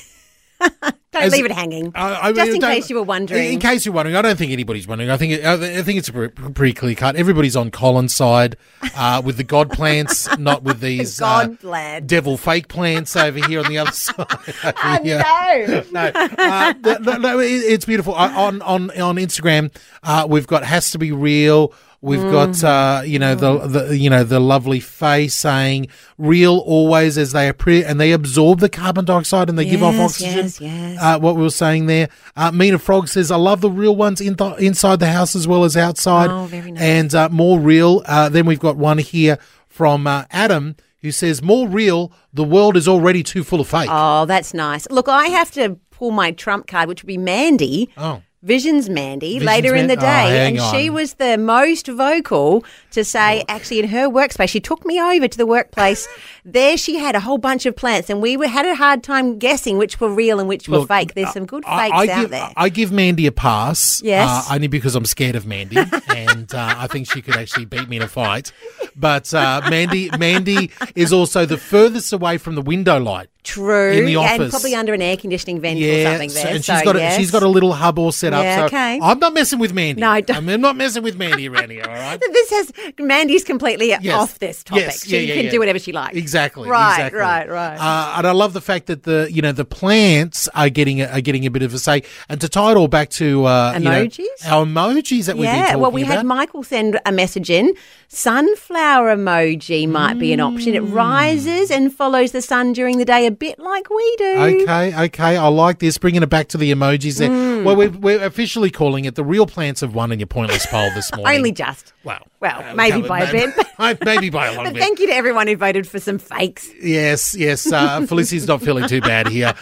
<laughs> Don't As- leave it hanging. I- I Just in case you were wondering. In case you're wondering, I don't think anybody's wondering. I think it, I think it's pre- pretty clear cut. Everybody's on Colin's side uh, with the God plants, <laughs> not with these uh, God plan. devil fake plants over here on the other <laughs> side. Oh, no. no, uh, th- no, it's beautiful. Uh, on on on Instagram, uh, we've got has to be real. We've got uh, you know the, the you know the lovely face saying real always as they appear and they absorb the carbon dioxide and they give off oxygen. yes, yes. Uh, what we were saying there. Uh, Mina Frog says I love the real ones in th- inside the house as well as outside. Oh, very nice. And uh, more real. Uh, then we've got one here from uh, Adam who says more real. The world is already too full of fake. Oh, that's nice. Look, I have to pull my trump card, which would be Mandy. Oh. Visions Mandy Visions later in the oh, day, hang and she was the most vocal to say, actually, in her workspace, she took me over to the workplace. <laughs> there, she had a whole bunch of plants, and we were, had a hard time guessing which were real and which were fake. There's some good I- fakes I out give, there. I give Mandy a pass. Yes. Uh, only because I'm scared of Mandy, <laughs> and uh, I think she could actually beat me in a fight. But uh, Mandy, Mandy is also the furthest away from the window light. True, in the and probably under an air conditioning vent or Yeah, something so- there. and so, she's got a, yes. she's got a little hub all set up. Yeah, so okay. I'm not messing with Mandy. No, don't- I'm not messing with Mandy around here. All right. <laughs> This has Mandy's completely Yes. off this topic. Yes. She Yeah, can do whatever she likes. Exactly. Right, exactly. right, right. Uh, and I love the fact that the you know the plants are getting a, are getting a bit of a say. And to tie it all back to uh, you know, Emojis? our emojis that we've been yeah, talking well, we about. had Michael send a message in. Sunflower emoji might be an option. It rises and follows the sun during the day, a bit like we do. Okay, okay, I like this. Bringing it back to the emojis there. Well, we're, we're officially calling it the real plants have won in your pointless poll this <laughs> morning. Only just. Wow. Well, maybe come- by a maybe- bit. <laughs> maybe by a long But bit. thank you to everyone who voted for some fakes. Yes, yes. Uh, <laughs> Felicity's not feeling too bad here.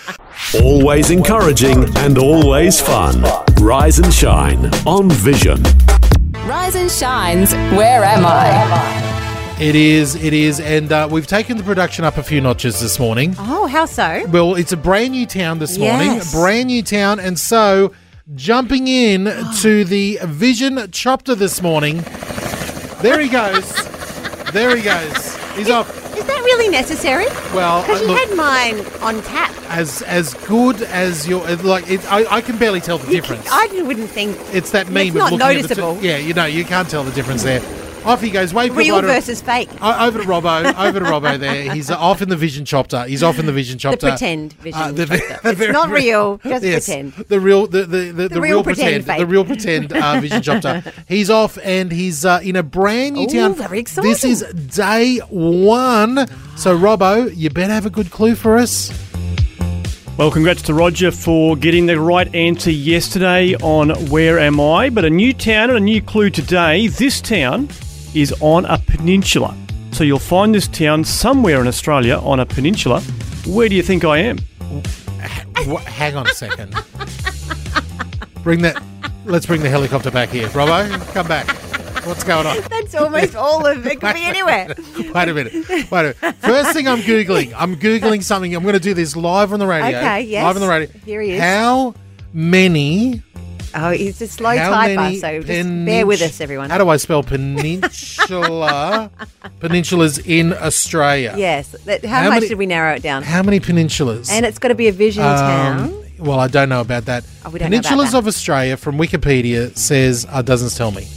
Always encouraging and always fun. Rise and shine on Vision. Rise and shines. Where am I? It is, it is, and uh, we've taken the production up a few notches this morning. Oh, how so? Well, it's a brand new town this morning, Yes. brand new town, and so jumping in <gasps> to the Vision chopper this morning. There he goes. there he goes. He's off. Is that really necessary? Well, Because uh, you look- had mine on tap. As as good as your uh, like, it, I, I can barely tell the difference. I wouldn't think It's that meme. It's of not looking at the two- noticeable. yeah, you know, you can't tell the difference there. Off he goes. Wait, real provider- versus fake. O- over to Robbo. Over to Robbo. There, he's uh, off in the Vision chopper. He's off in the Vision The chopper. pretend vision. Uh, the- chopper. <laughs> the it's not real, just Yes, pretend. The real, the the, the, the, real real, pretend pretend, fake. the real pretend uh, Vision <laughs> chopper. He's off and he's uh, in a brand new Ooh, town. very exciting. This is day one. So Robbo, you better have a good clue for us. Well, congrats to Roger for getting the right answer yesterday on Where Am I? But a new town and a new clue today. This town is on a peninsula. So you'll find this town somewhere in Australia on a peninsula. Where do you think I am? Wha- hang on a second. bring that. Let's bring the helicopter back here, Robbo. Come back. What's going on? That's almost all of it. Could be anywhere. <laughs> Wait a minute. Wait a minute. First thing I'm Googling. I'm Googling something. I'm going to do this live on the radio. Okay, yes. Live on the radio. Here he is. How many. Oh, he's a slow how typer, many so just penin- bear with us, everyone. How do I spell peninsula? <laughs> peninsulas in Australia. Yes. That, how, How much many- did we narrow it down? How many peninsulas? And it's got to be a vision Um, town. Well, I don't know about that. Oh, we don't know about Peninsulas that. of Australia from Wikipedia says uh, doesn't tell me.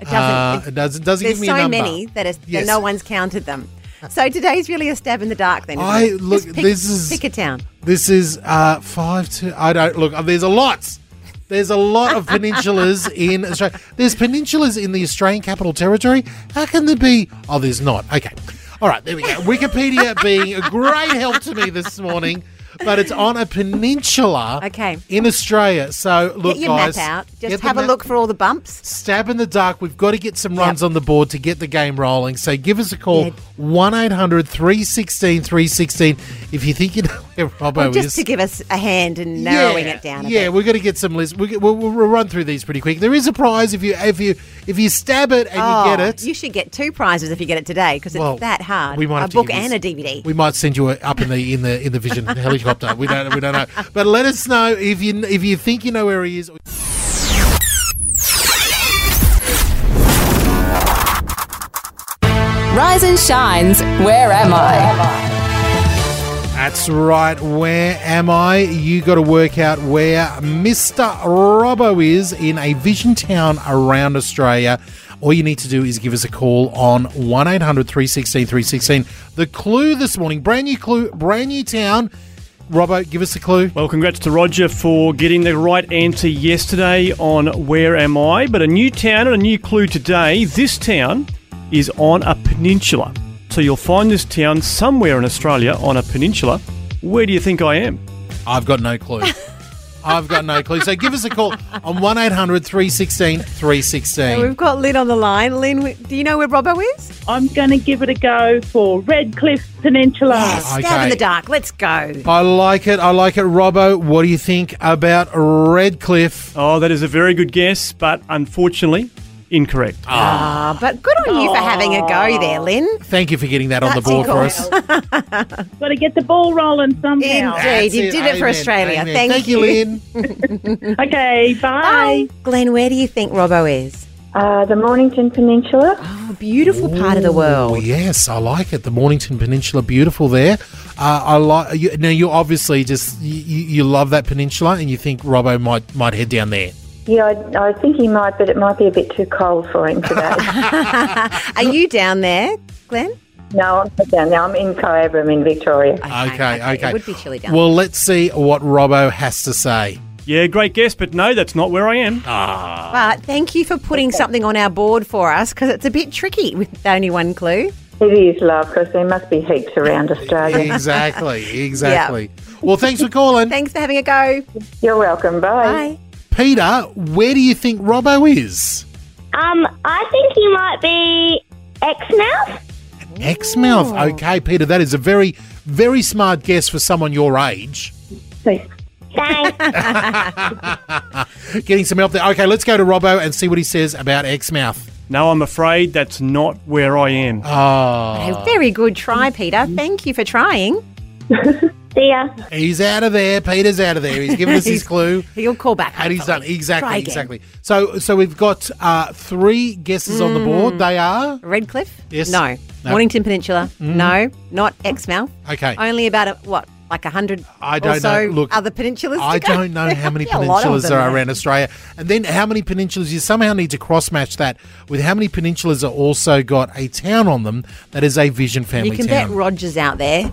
It doesn't. Uh, it doesn't doesn't There's give me so a number. many that, is, Yes. that no one's counted them. So today's really a stab in the dark. Then isn't I it? look. Just pick, this is pick a town. This is uh, five to. I don't look. uh, There's a lot. There's a lot of peninsulas in Australia. There's peninsulas in the Australian Capital Territory. How can there be? Oh, there's not. Okay. All right. There we go. Wikipedia being a great help to me this morning. But it's on a peninsula Okay. in Australia. So look, Get your guys, map out. Just have a map- look for all the bumps. Stab in the dark. We've got to get some runs on the board to get the game rolling. So give us a call 1 800 316 316 if you think you know where Robbo Well, just is. to give us a hand in narrowing yeah, it down. A yeah, bit. we're going to get some lists. We, we'll, we'll run through these pretty quick. There is a prize if you if you if you stab it and oh, you get oh, it. You should get two prizes if you get it today because it's Well, that hard. we might a book and a DVD. We might send you up in the in the in the Vision <laughs> helicopter. We don't we don't know. But let us know if you if you think you know where he is. Rise and shines. Where am I? That's right. Where am I? You got to work out where Mr. Robbo is in a vision town around Australia. All you need to do is give us a call on 1 800 316 316. The clue this morning, brand new clue, brand new town. Robbo, give us a clue. Well, congrats to Roger for getting the right answer yesterday on Where Am I? But a new town and a new clue today. This town is on a peninsula. So you'll find this town somewhere in Australia on a peninsula. Where do you think I am? I've got no clue. <laughs> I've got no clue. So give us a call on 1 800 316 316. we've got Lynn on the line. Lynn, do you know where Robbo is? I'm going to give it a go for Redcliffe Peninsula. Stab Okay. in the dark. Let's go. I like it. I like it. Robbo, what do you think about Redcliffe? Oh, that is a very good guess, but unfortunately, incorrect. Ah, but good on you for having a go there, Lynn. Thank you for getting that on the That's board for us. <laughs> Got to get the ball rolling somehow. Indeed, you it. did it for Amen. Australia. Amen. Thank, Thank you, Lynn. <laughs> okay, bye. Bye. Glenn, where do you think Robbo is? Uh, the Mornington Peninsula. Oh, beautiful part of the world. Yes, I like it. The Mornington Peninsula, beautiful there. Uh, I like you, now. You obviously just you, you you love that peninsula, and you think Robbo might might head down there. Yeah, I, I think he might, but it might be a bit too cold for him today. <laughs> <laughs> Are you down there, Glenn? no, I'm not down there. I'm in Cobram in Victoria. Okay, okay. It would be chilly down Well, let's see what Robbo has to say. Yeah, great guess, but no, that's not where I am. Ah. But thank you for putting something on our board for us because it's a bit tricky with only one clue. It is, love, because there must be heaps around Australia. <laughs> Exactly, exactly. Well, thanks for calling. Thanks for having a go. You're welcome. Bye. Bye. Peter, where do you think Robbo is? Um, I think he might be Exmouth. Exmouth. Okay, Peter, that is a very, very smart guess for someone your age. Thanks. <laughs> <laughs> Getting some help there. Okay, let's go to Robbo and see what he says about Exmouth. No, I'm afraid that's not where I am. Oh. A very good try, Peter. Thank you for trying. <laughs> See ya. He's out of there. Peter's out of there. He's given us his <laughs> clue. He'll call back. And he's done. Try exactly, again. exactly. So, so we've got uh, three guesses on the board. They are Redcliffe? Yes. No. No. Mornington Peninsula? Mm. No. Not Exmouth? Okay. Only about, a, what, like a hundred I don't so know. Look, other peninsulas to I go? don't know <laughs> how many Yeah, a lot of peninsulas them there are around Australia, and then how many peninsulas. You somehow need to cross match that with how many peninsulas are also got a town on them that is a Vision family You can town. bet Roger's out there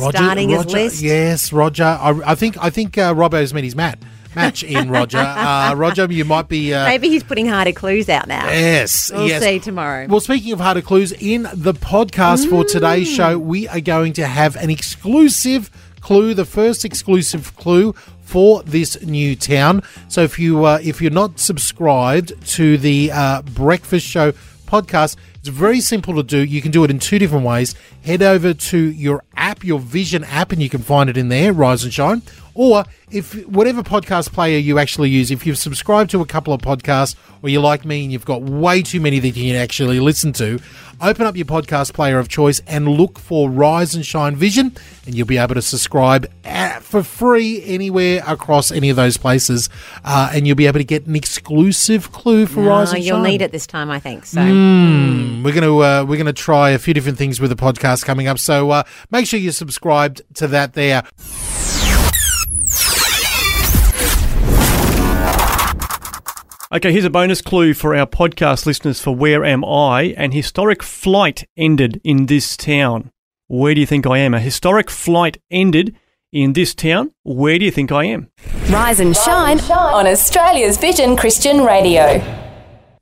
Roger- starting Roger- his list. Yes, Roger. I, I think I think uh, Robbo's met his mat match in Roger. <laughs> Uh, Roger, you might be. Uh, Maybe he's putting harder clues out now. Yes, We'll yes. see tomorrow. Well, speaking of harder clues, in the podcast for today's Mm. show, we are going to have an exclusive clue, the first exclusive clue for this new town. So if you uh, if you're not subscribed to the uh, Breakfast Show podcast, it's very simple to do. You can do it in two different ways. Head over to your app, your Vision app, and you can find it in there, Rise and Shine. Or if whatever podcast player you actually use, if you've subscribed to a couple of podcasts, or you're like me and you've got way too many that you can actually listen to, open up your podcast player of choice and look for Rise and Shine Vision, and you'll be able to subscribe at, for free anywhere across any of those places, uh, and you'll be able to get an exclusive clue for Rise No, and you'll Shine. need it this time, I think. So Mm, we're gonna uh, we're gonna try a few different things with the podcast coming up. So uh, make sure you're subscribed to that there. Okay, here's a bonus clue for our podcast listeners for Where Am I? An historic flight ended in this town. Where do you think I am? A historic flight ended in this town. Where do you think I am? Rise and shine on Australia's Vision Christian Radio.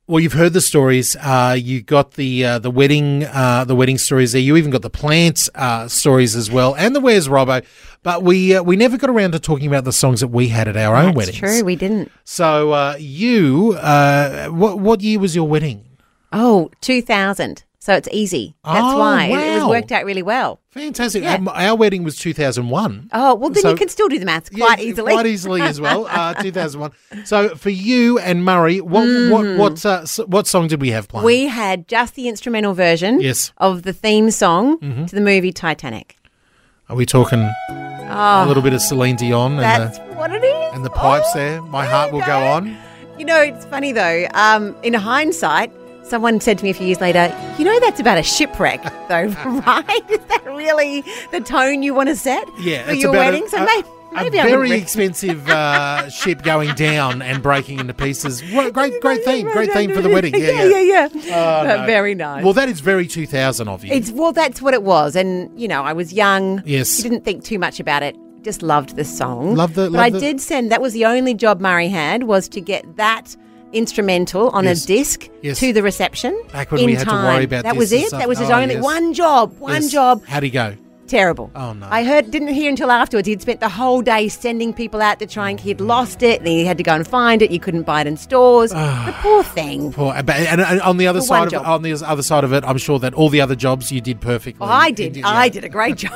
Well, you've heard the stories. Uh, you got the uh, the wedding uh, the wedding stories there. You even got the plant uh, stories as well, and the Where's Robbo. But we uh, we never got around to talking about the songs that we had at our own That's weddings. true. We didn't. So uh, you, uh, what what year was your wedding? Oh, 2000. So it's easy. That's Oh, why. It- It, was worked out really well. Fantastic. Yeah. Our, our wedding was two thousand one. Oh, well, then So- you can still do the maths quite easily. quite easily as well. <laughs> Uh, two thousand one. So for you and Murray, what what what uh, what song did we have playing? Mm. We had just the instrumental version Yes. of the theme song Mhm. to the movie Titanic. Are we talking Oh, a little bit of Celine Dion and that's the, what it is. and the pipes there? My heart will go on. You know, it's funny though. Um, in hindsight, someone said to me a few years later, "You know, that's about a shipwreck, <laughs> though, right? Is that really the tone you want to set Yeah, for your about a- wedding?" so a- maybe, A maybe I very expensive uh, <laughs> ship going down and breaking into pieces. What, great, great theme, great theme for the <laughs> wedding. Yeah, yeah, yeah. yeah. Oh, But no. very nice. Well, that is very 2000 of you. It's well, that's what it was, and you know, I was young. Yes. you didn't think too much about it. Just loved the song. Love the- But love I the- did send. That was the only job Murray had was to get that instrumental on Yes. a disc Yes. to the reception. Back when in we had to worry about that was it. That was his Oh, only yes. one job. One job. How'd he go? Terrible. Oh no. I heard, didn't hear until afterwards. He'd spent the whole day sending people out to try and he'd lost it, and he had to go and find it. You couldn't buy it in stores. Ah. the poor thing. Poor, uh, but, and, and on the other For side of job. on the other side of it, I'm sure that all the other jobs you did perfectly. Oh, I did. yeah. I did a great <laughs> job.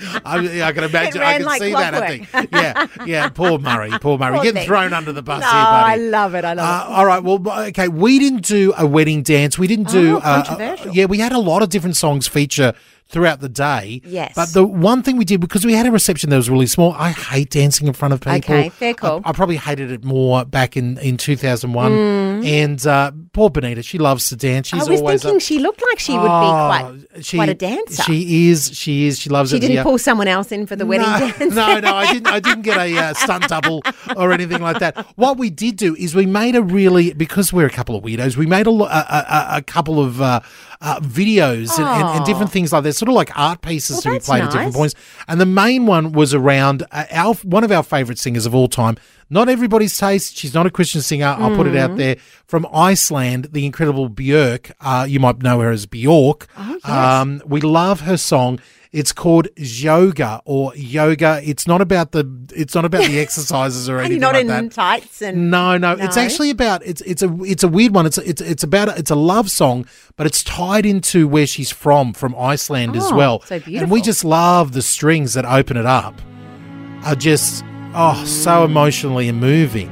<laughs> I, I can imagine. I can like see that. I clockwork. think. Yeah, yeah. Poor Murray. Poor Murray. Poor Getting thing. thrown under the bus no, here, I love it. I love Uh, all right. Well, okay. We didn't do a wedding dance. We didn't do. Oh, uh, controversial. uh, yeah, we had a lot of different songs feature throughout the day. Yes. But the one thing we did because we had a reception that was really small. I hate dancing in front of people. Okay, fair call. I, I probably hated it more back in in 2001. Mm. And uh, poor Benita, she loves to dance. She's I was always thinking up- she looked like she would be Oh, quite, she- quite a dancer. She is. She is. She loves She it. didn't yeah. pull someone else in for the wedding no, dance. no, no, I didn't. I didn't get a uh, stunt double or anything like that. What we did do is we made a really because we're a couple of weirdos. We made a a, a, a couple of uh, uh, videos and, and, and different things like that, sort of like art pieces Well, to be played at different points. And the main one was around uh, our one of our favourite singers of all time. Not everybody's taste. She's not a Christian singer. I'll put it out Mm. there. From Iceland, the incredible Björk. Uh, you might know her as Bjork. Oh, yes. Um, we love her song. It's called Jóga or yoga. It's not about the it's not about the <laughs> exercises or anything not like in that. tights and No, no, it's actually about it's it's a it's a weird one. It's it's it's about it's a love song, but it's tied into where she's from, from Iceland as Oh, well. so beautiful. And we just love the strings that open it up. Are just oh so emotionally moving.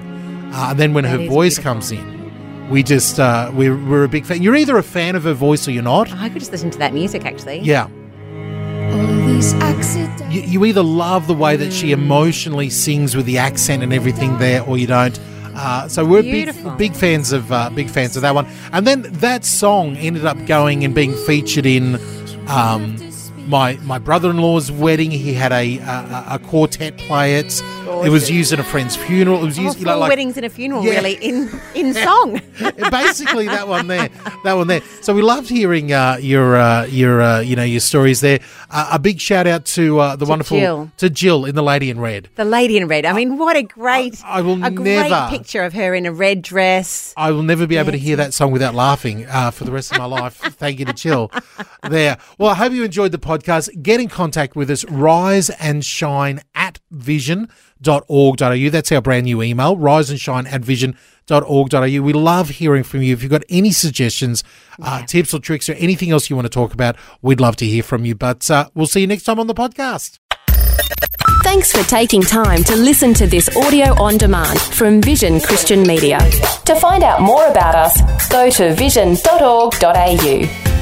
Uh, and then when her That is voice comes in, we just uh, we're we're a big fan. You're either a fan of her voice or you're not. I could just listen to that music actually. Yeah. You, you either love the way that she emotionally sings with the accent and everything there, or you don't. Uh, so we're big, big fans of uh, big fans of that one. And then that song ended up going and being featured in um, my my brother in law's wedding. He had a, a a quartet play it. It was used at a friend's funeral. It was Oh, used four like, like weddings and a funeral, Yeah. really, in <laughs> in song. basically that one there, that one there. So we loved hearing uh, your uh, your uh, you know your stories there. Uh, a big shout out to uh, the wonderful Jill. to Jill in the Lady in Red. The lady in red. I mean, what a great, I will a never- great picture of her in a red dress. I will never be able to hear that song without laughing uh, for the rest of my life. Thank you to Jill there. Well, I hope you enjoyed the podcast. Podcast, get in contact with us, rise and shine at vision.org.au. That's our brand new email, rise and shine at vision.org.au. We love hearing from you. If you've got any suggestions, uh, tips or tricks or anything else you want to talk about, we'd love to hear from you. But uh, we'll see you next time on the podcast. Thanks for taking time to listen to this audio on demand from Vision Christian Media. To find out more about us, go to vision.org.au.